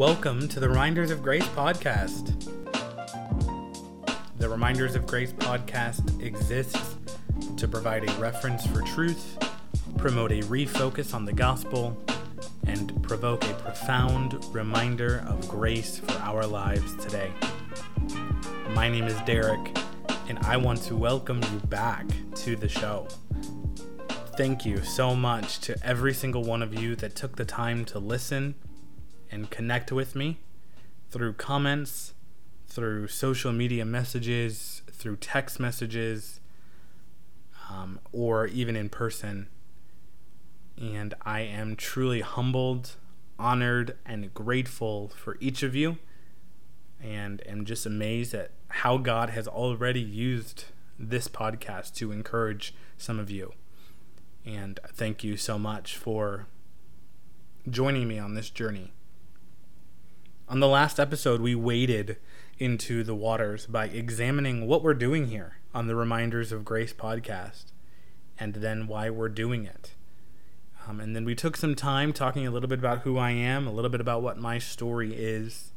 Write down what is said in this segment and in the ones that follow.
Welcome to the Reminders of Grace podcast. The Reminders of Grace podcast exists to provide a reference for truth, promote a refocus on the gospel, and provoke a profound reminder of grace for our lives today. My name is Derek, and I want to welcome you back to the show. Thank you so much to every single one of you that took the time to listen and connect with me through comments, through social media messages, through text messages, um, or even in person. And I am truly humbled, honored, and grateful for each of you, and am just amazed at how God has already used this podcast to encourage some of you. And thank you so much for joining me on this journey. On the last episode, we waded into the waters by examining what we're doing here on the Reminders of Grace podcast and then why we're doing it. Um, and then we took some time talking a little bit about who I am, a little bit about what my story is.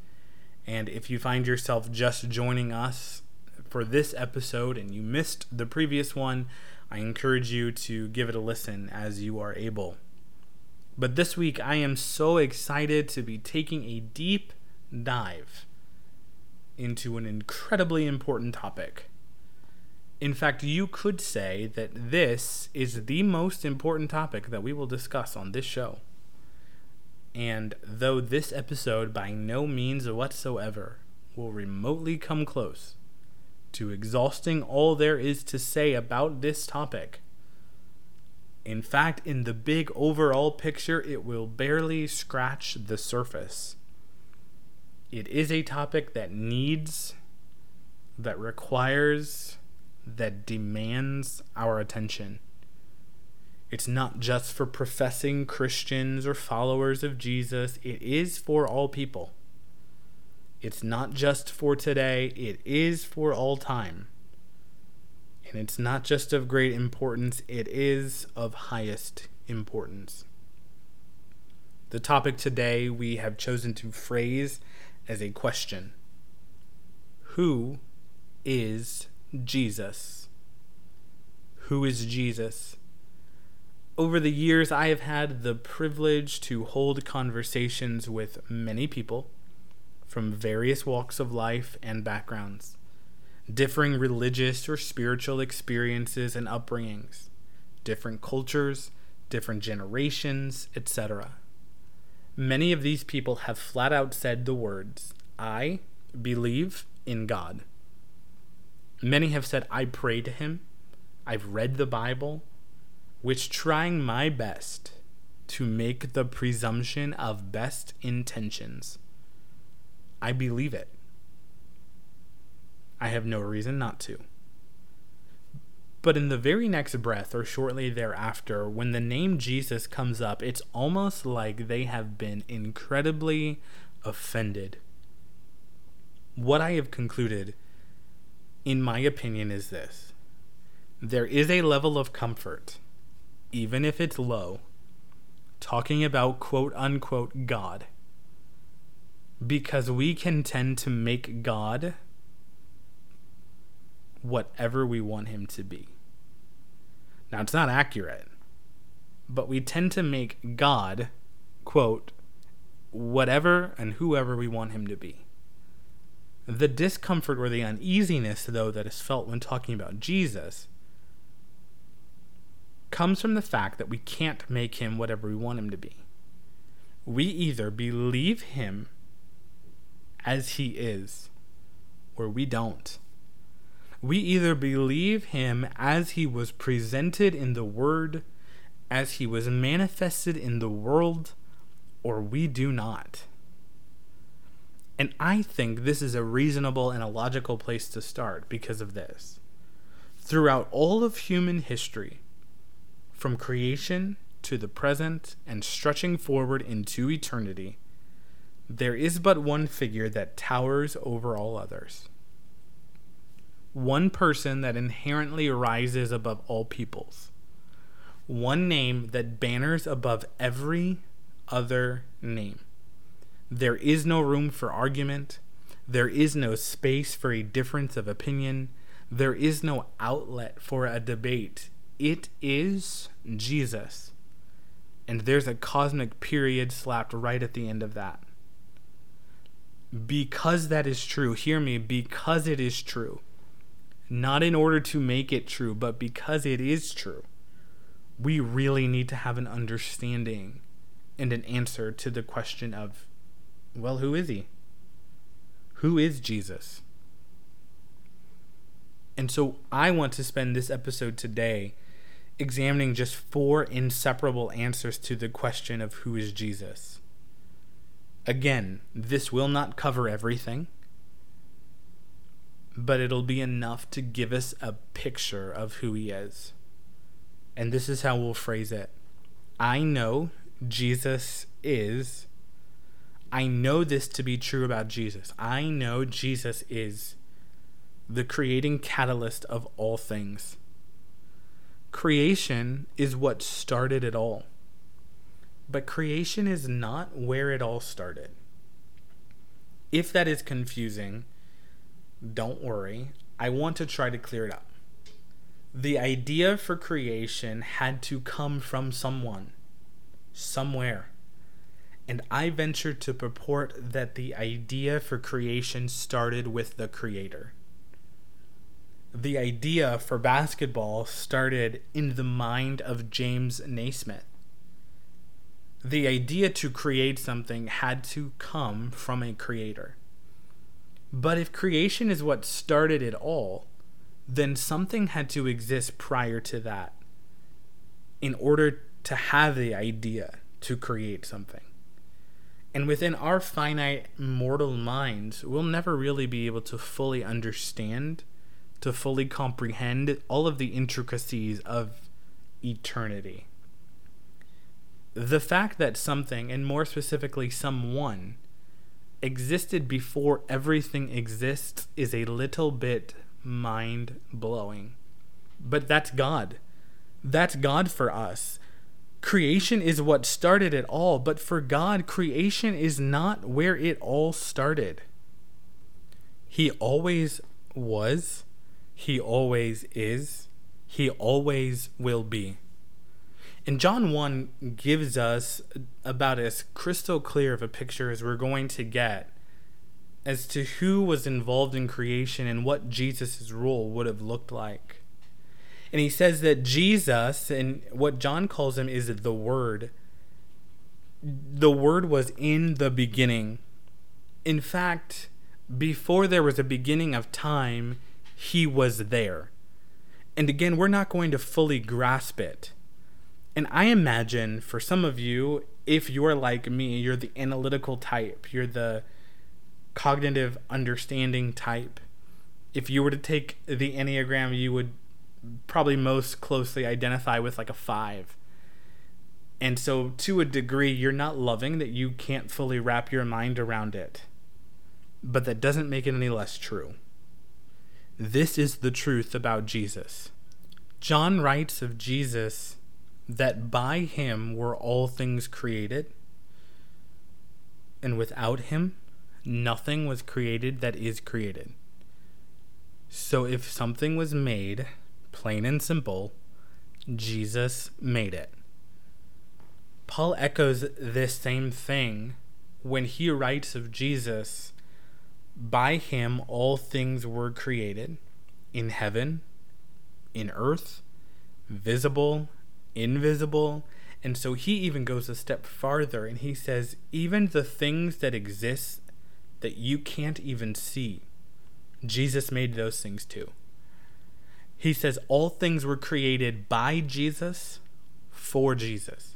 And if you find yourself just joining us for this episode and you missed the previous one, I encourage you to give it a listen as you are able. But this week, I am so excited to be taking a deep dive into an incredibly important topic. In fact, you could say that this is the most important topic that we will discuss on this show. And though this episode by no means whatsoever will remotely come close to exhausting all there is to say about this topic, in fact, in the big overall picture, it will barely scratch the surface. It is a topic that needs, that requires, that demands our attention. It's not just for professing Christians or followers of Jesus, it is for all people. It's not just for today, it is for all time. And it's not just of great importance, it is of highest importance. The topic today we have chosen to phrase as a question Who is Jesus? Who is Jesus? Over the years, I have had the privilege to hold conversations with many people from various walks of life and backgrounds, differing religious or spiritual experiences and upbringings, different cultures, different generations, etc. Many of these people have flat out said the words, I believe in God. Many have said, I pray to Him, I've read the Bible, which trying my best to make the presumption of best intentions. I believe it. I have no reason not to. But in the very next breath, or shortly thereafter, when the name Jesus comes up, it's almost like they have been incredibly offended. What I have concluded, in my opinion, is this there is a level of comfort even if it's low, talking about quote unquote God. Because we can tend to make God whatever we want him to be. Now, it's not accurate, but we tend to make God, quote, whatever and whoever we want him to be. The discomfort or the uneasiness, though, that is felt when talking about Jesus comes from the fact that we can't make him whatever we want him to be. We either believe him as he is, or we don't. We either believe him as he was presented in the Word, as he was manifested in the world, or we do not. And I think this is a reasonable and a logical place to start because of this. Throughout all of human history, from creation to the present and stretching forward into eternity, there is but one figure that towers over all others. One person that inherently rises above all peoples. One name that banners above every other name. There is no room for argument. There is no space for a difference of opinion. There is no outlet for a debate. It is Jesus. And there's a cosmic period slapped right at the end of that. Because that is true, hear me, because it is true, not in order to make it true, but because it is true, we really need to have an understanding and an answer to the question of, well, who is he? Who is Jesus? And so I want to spend this episode today examining just four inseparable answers to the question of who is Jesus. Again, this will not cover everything, but it'll be enough to give us a picture of who he is. And this is how we'll phrase it I know Jesus is. I know this to be true about Jesus. I know Jesus is the creating catalyst of all things. Creation is what started it all. But creation is not where it all started. If that is confusing, don't worry. I want to try to clear it up. The idea for creation had to come from someone, somewhere. And I venture to purport that the idea for creation started with the Creator the idea for basketball started in the mind of James Naismith. The idea to create something had to come from a creator. But if creation is what started it all, then something had to exist prior to that in order to have the idea to create something. And within our finite mortal minds, we'll never really be able to fully understand to fully comprehend all of the intricacies of eternity. The fact that something, and more specifically someone, existed before everything exists is a little bit mind blowing. But that's God. That's God for us. Creation is what started it all, but for God, creation is not where it all started. He always was he always is. He always will be. And John 1 gives us about as crystal clear of a picture as we're going to get as to who was involved in creation and what Jesus' role would have looked like. And he says that Jesus, and what John calls him is the Word, the Word was in the beginning. In fact, before there was a beginning of time, he was there. And again, we're not going to fully grasp it. And I imagine for some of you, if you're like me, you're the analytical type, you're the cognitive understanding type. If you were to take the Enneagram, you would probably most closely identify with like a five. And so, to a degree, you're not loving that you can't fully wrap your mind around it. But that doesn't make it any less true. This is the truth about Jesus. John writes of Jesus that by him were all things created, and without him, nothing was created that is created. So if something was made, plain and simple, Jesus made it. Paul echoes this same thing when he writes of Jesus by him all things were created in heaven, in earth, visible, invisible. And so he even goes a step farther and he says, even the things that exist that you can't even see, Jesus made those things too. He says, all things were created by Jesus for Jesus.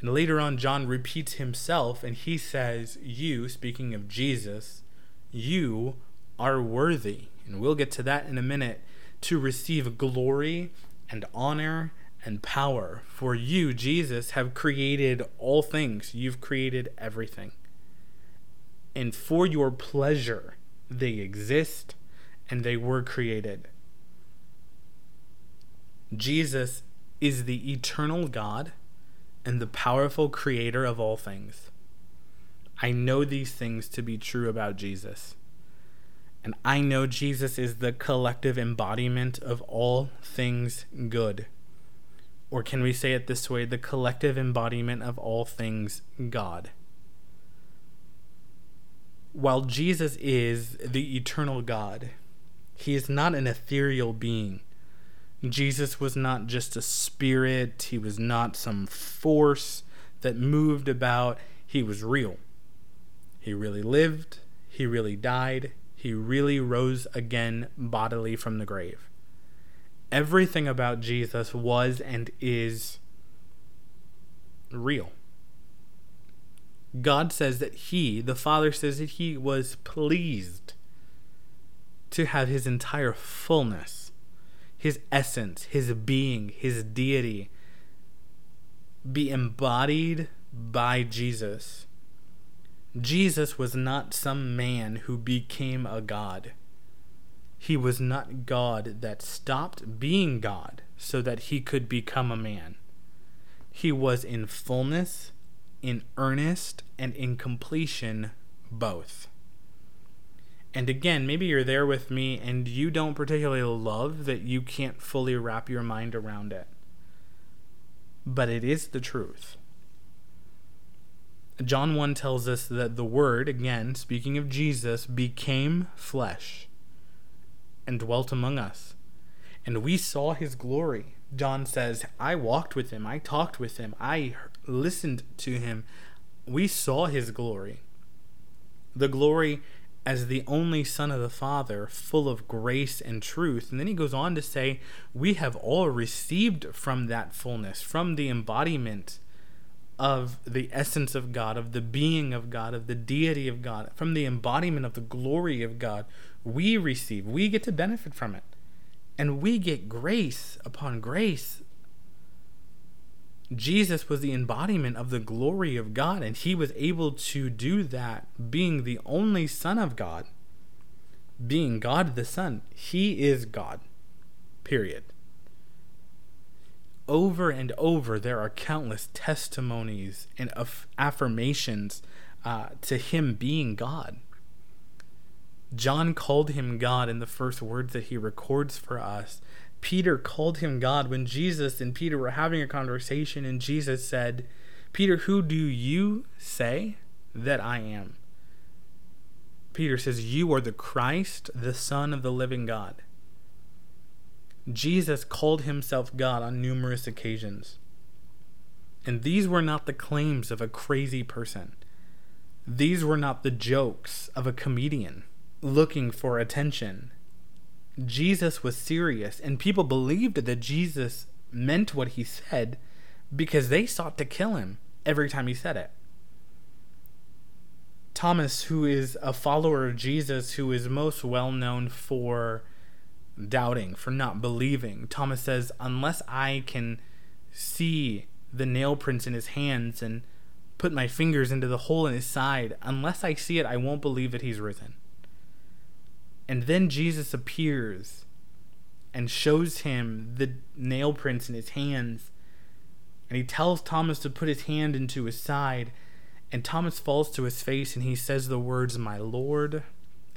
And later on, John repeats himself and he says, You, speaking of Jesus, you are worthy, and we'll get to that in a minute, to receive glory and honor and power. For you, Jesus, have created all things. You've created everything. And for your pleasure, they exist and they were created. Jesus is the eternal God and the powerful creator of all things. I know these things to be true about Jesus. And I know Jesus is the collective embodiment of all things good. Or can we say it this way the collective embodiment of all things God? While Jesus is the eternal God, he is not an ethereal being. Jesus was not just a spirit, he was not some force that moved about, he was real. He really lived, he really died, he really rose again bodily from the grave. Everything about Jesus was and is real. God says that He, the Father says that He was pleased to have His entire fullness, His essence, His being, His deity be embodied by Jesus Jesus was not some man who became a God. He was not God that stopped being God so that he could become a man. He was in fullness, in earnest, and in completion both. And again, maybe you're there with me and you don't particularly love that you can't fully wrap your mind around it. But it is the truth. John 1 tells us that the Word, again, speaking of Jesus, became flesh and dwelt among us. And we saw his glory. John says, I walked with him, I talked with him, I listened to him. We saw his glory. The glory as the only Son of the Father, full of grace and truth. And then he goes on to say, We have all received from that fullness, from the embodiment of the essence of God, of the being of God, of the deity of God, from the embodiment of the glory of God, we receive. We get to benefit from it. And we get grace upon grace. Jesus was the embodiment of the glory of God, and he was able to do that, being the only Son of God, being God the Son. He is God. Period over and over, there are countless testimonies and aff- affirmations uh, to him being God. John called him God in the first words that he records for us. Peter called him God when Jesus and Peter were having a conversation, and Jesus said, Peter, who do you say that I am? Peter says, You are the Christ, the Son of the living God. Jesus called himself God on numerous occasions. And these were not the claims of a crazy person. These were not the jokes of a comedian looking for attention. Jesus was serious, and people believed that Jesus meant what he said because they sought to kill him every time he said it. Thomas, who is a follower of Jesus, who is most well known for doubting, for not believing. Thomas says, Unless I can see the nail prints in his hands and put my fingers into the hole in his side, unless I see it, I won't believe that he's risen. And then Jesus appears and shows him the nail prints in his hands. And he tells Thomas to put his hand into his side. And Thomas falls to his face and he says the words, My Lord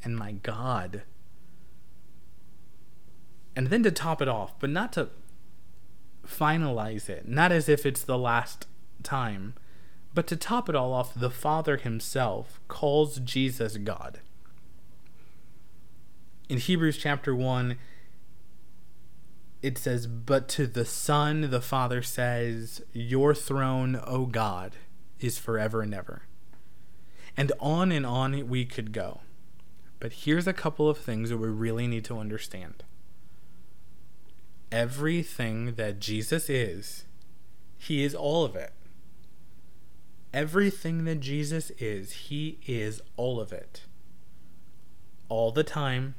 and my God and then to top it off, but not to finalize it, not as if it's the last time, but to top it all off, the Father himself calls Jesus God. In Hebrews chapter 1, it says, But to the Son, the Father says, Your throne, O God, is forever and ever. And on and on we could go. But here's a couple of things that we really need to understand everything that Jesus is, he is all of it. Everything that Jesus is, he is all of it. All the time,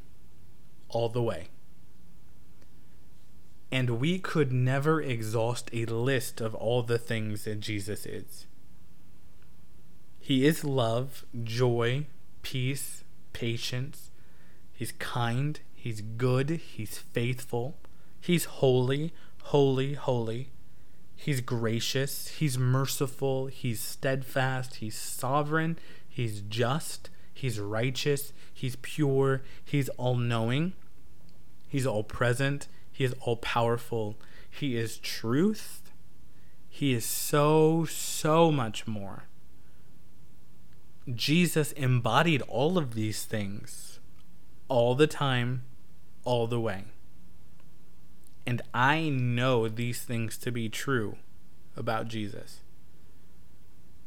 all the way. And we could never exhaust a list of all the things that Jesus is. He is love, joy, peace, patience. He's kind, he's good, he's faithful, He's holy, holy, holy. He's gracious, he's merciful, he's steadfast, he's sovereign, He's just, He's righteous, He's pure, He's all knowing, He's all present, He is all powerful, He is truth, He is so, so much more. Jesus embodied all of these things all the time, all the way. And I know these things to be true about Jesus.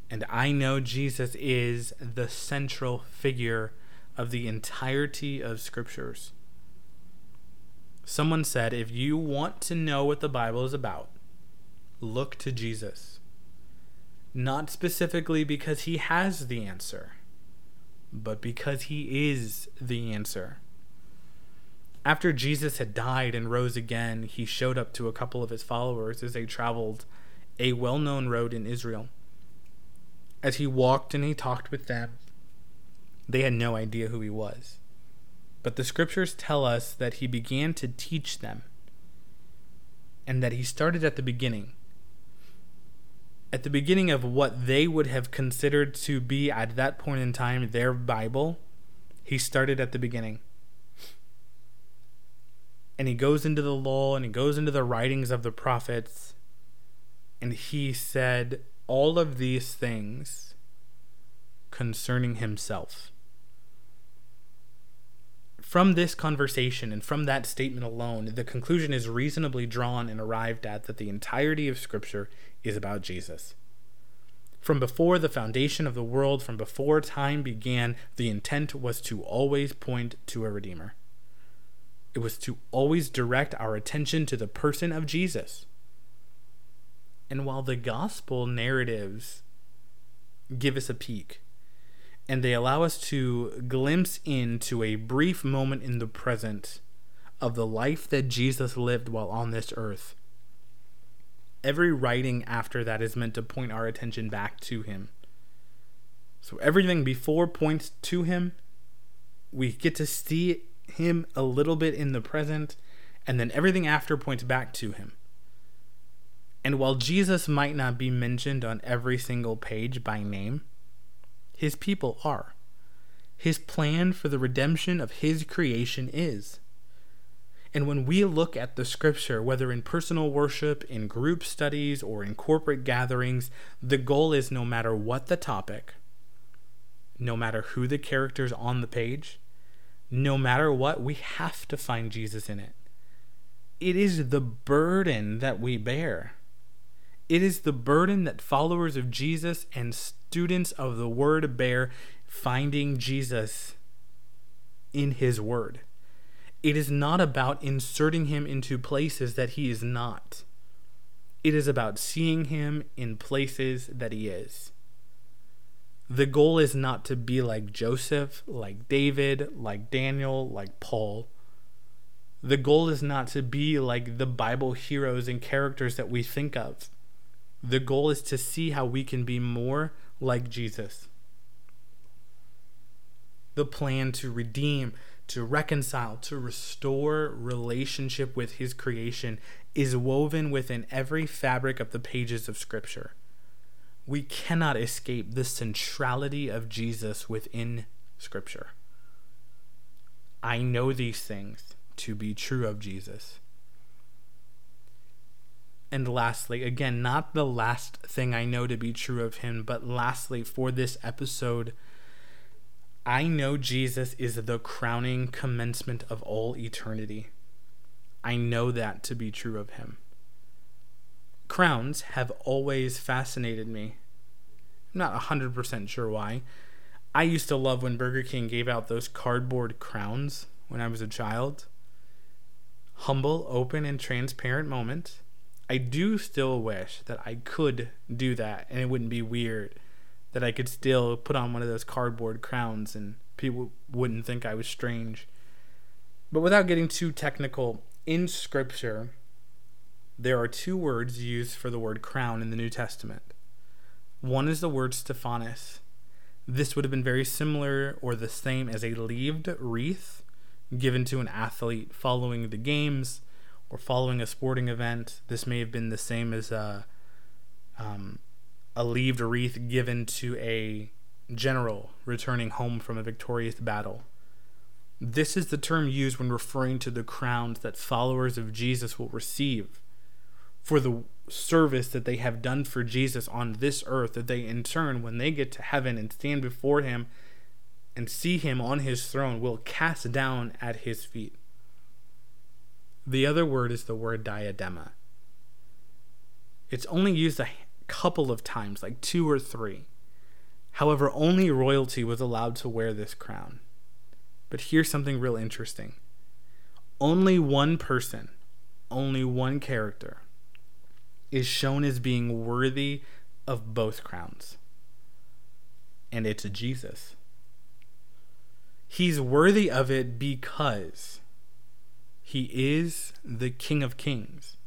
And I know Jesus is the central figure of the entirety of scriptures. Someone said, if you want to know what the Bible is about, look to Jesus. Not specifically because he has the answer, but because he is the answer. After Jesus had died and rose again, he showed up to a couple of his followers as they traveled a well known road in Israel. As he walked and he talked with them, they had no idea who he was. But the scriptures tell us that he began to teach them and that he started at the beginning. At the beginning of what they would have considered to be at that point in time their Bible, he started at the beginning and he goes into the law and he goes into the writings of the prophets and he said all of these things concerning himself. From this conversation and from that statement alone, the conclusion is reasonably drawn and arrived at that the entirety of Scripture is about Jesus. From before the foundation of the world, from before time began, the intent was to always point to a Redeemer. It was to always direct our attention to the person of Jesus. And while the gospel narratives give us a peek, and they allow us to glimpse into a brief moment in the present of the life that Jesus lived while on this earth. Every writing after that is meant to point our attention back to him. So everything before points to him. We get to see him a little bit in the present, and then everything after points back to him. And while Jesus might not be mentioned on every single page by name, his people are. His plan for the redemption of his creation is. And when we look at the scripture, whether in personal worship, in group studies, or in corporate gatherings, the goal is no matter what the topic, no matter who the characters on the page, no matter what, we have to find Jesus in it. It is the burden that we bear. It is the burden that followers of Jesus and students of the Word bear, finding Jesus in His Word. It is not about inserting Him into places that He is not. It is about seeing Him in places that He is. The goal is not to be like Joseph, like David, like Daniel, like Paul. The goal is not to be like the Bible heroes and characters that we think of. The goal is to see how we can be more like Jesus. The plan to redeem, to reconcile, to restore relationship with His creation is woven within every fabric of the pages of Scripture we cannot escape the centrality of Jesus within Scripture. I know these things to be true of Jesus. And lastly, again, not the last thing I know to be true of him, but lastly, for this episode, I know Jesus is the crowning commencement of all eternity. I know that to be true of him. Crowns have always fascinated me. I'm not 100% sure why. I used to love when Burger King gave out those cardboard crowns when I was a child. Humble, open, and transparent moment. I do still wish that I could do that and it wouldn't be weird. That I could still put on one of those cardboard crowns and people wouldn't think I was strange. But without getting too technical, in Scripture, there are two words used for the word crown in the New Testament. One is the word Stephanos. This would have been very similar or the same as a leaved wreath given to an athlete following the games or following a sporting event. This may have been the same as a, um, a leaved wreath given to a general returning home from a victorious battle. This is the term used when referring to the crowns that followers of Jesus will receive for the service that they have done for Jesus on this earth, that they in turn, when they get to heaven and stand before Him and see Him on His throne, will cast down at His feet. The other word is the word diadema. It's only used a couple of times, like two or three. However, only royalty was allowed to wear this crown. But here's something real interesting only one person, only one character, is shown as being worthy of both crowns. And it's Jesus. He's worthy of it because he is the King of Kings.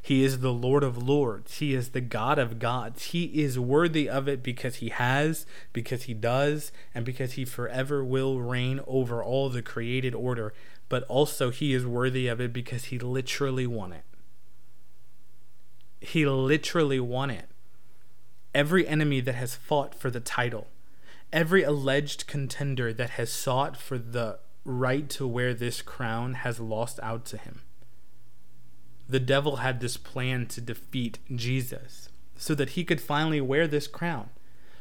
He is the Lord of Lords. He is the God of gods. He is worthy of it because he has, because he does, and because he forever will reign over all the created order. But also, he is worthy of it because he literally won it. He literally won it. Every enemy that has fought for the title, every alleged contender that has sought for the right to wear this crown has lost out to him the devil had this plan to defeat Jesus so that he could finally wear this crown,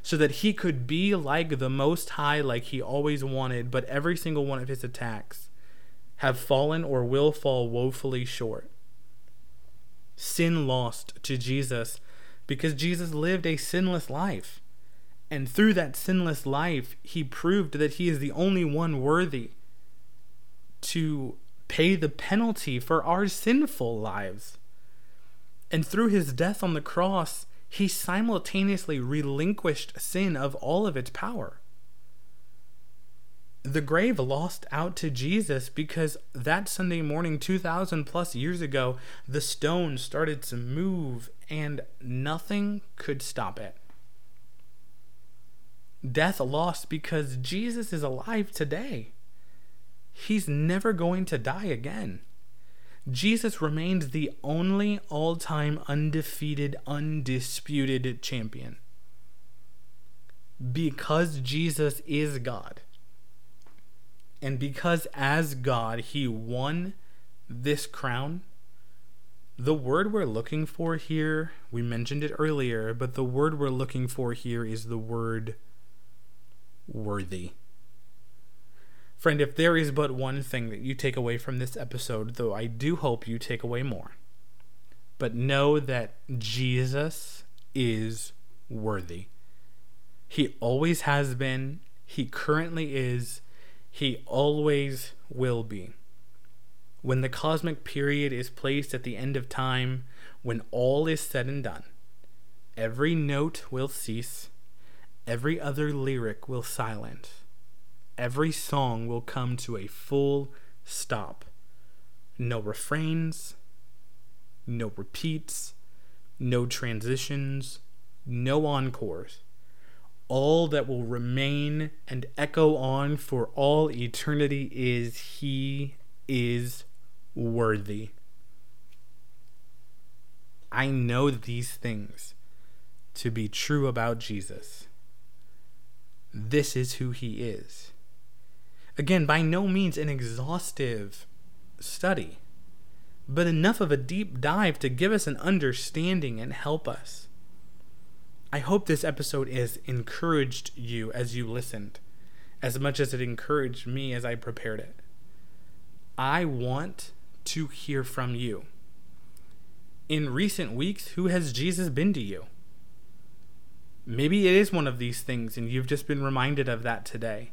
so that he could be like the Most High, like he always wanted, but every single one of his attacks have fallen or will fall woefully short. Sin lost to Jesus because Jesus lived a sinless life. And through that sinless life, he proved that he is the only one worthy to pay the penalty for our sinful lives. And through his death on the cross, he simultaneously relinquished sin of all of its power. The grave lost out to Jesus because that Sunday morning, 2,000 plus years ago, the stone started to move and nothing could stop it. Death lost because Jesus is alive today he's never going to die again. Jesus remains the only all time undefeated, undisputed champion. Because Jesus is God, and because as God he won this crown, the word we're looking for here, we mentioned it earlier, but the word we're looking for here is the word worthy. Friend, if there is but one thing that you take away from this episode, though I do hope you take away more, but know that Jesus is worthy. He always has been, He currently is, He always will be. When the cosmic period is placed at the end of time, when all is said and done, every note will cease, every other lyric will silence every song will come to a full stop. No refrains, no repeats, no transitions, no encores. All that will remain and echo on for all eternity is He is worthy. I know these things to be true about Jesus. This is who He is. Again, by no means an exhaustive study, but enough of a deep dive to give us an understanding and help us. I hope this episode has encouraged you as you listened, as much as it encouraged me as I prepared it. I want to hear from you. In recent weeks, who has Jesus been to you? Maybe it is one of these things, and you've just been reminded of that today.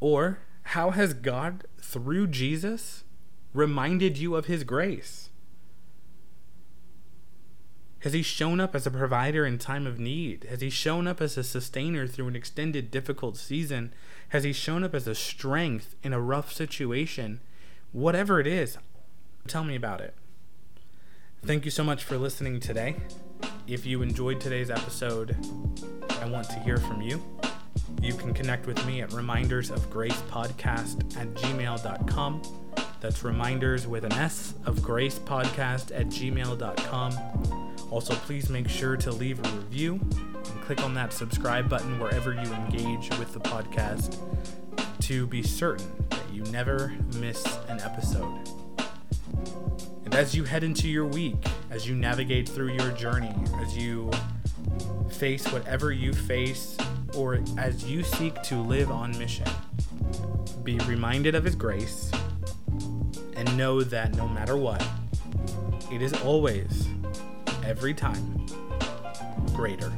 Or how has God, through Jesus, reminded you of his grace? Has he shown up as a provider in time of need? Has he shown up as a sustainer through an extended difficult season? Has he shown up as a strength in a rough situation? Whatever it is, tell me about it. Thank you so much for listening today. If you enjoyed today's episode, I want to hear from you. You can connect with me at reminders of grace podcast at gmail.com. That's reminders with an S of grace podcast at gmail.com. Also, please make sure to leave a review and click on that subscribe button wherever you engage with the podcast to be certain that you never miss an episode. And as you head into your week, as you navigate through your journey, as you face whatever you face, or as you seek to live on mission, be reminded of His grace and know that no matter what, it is always, every time, greater.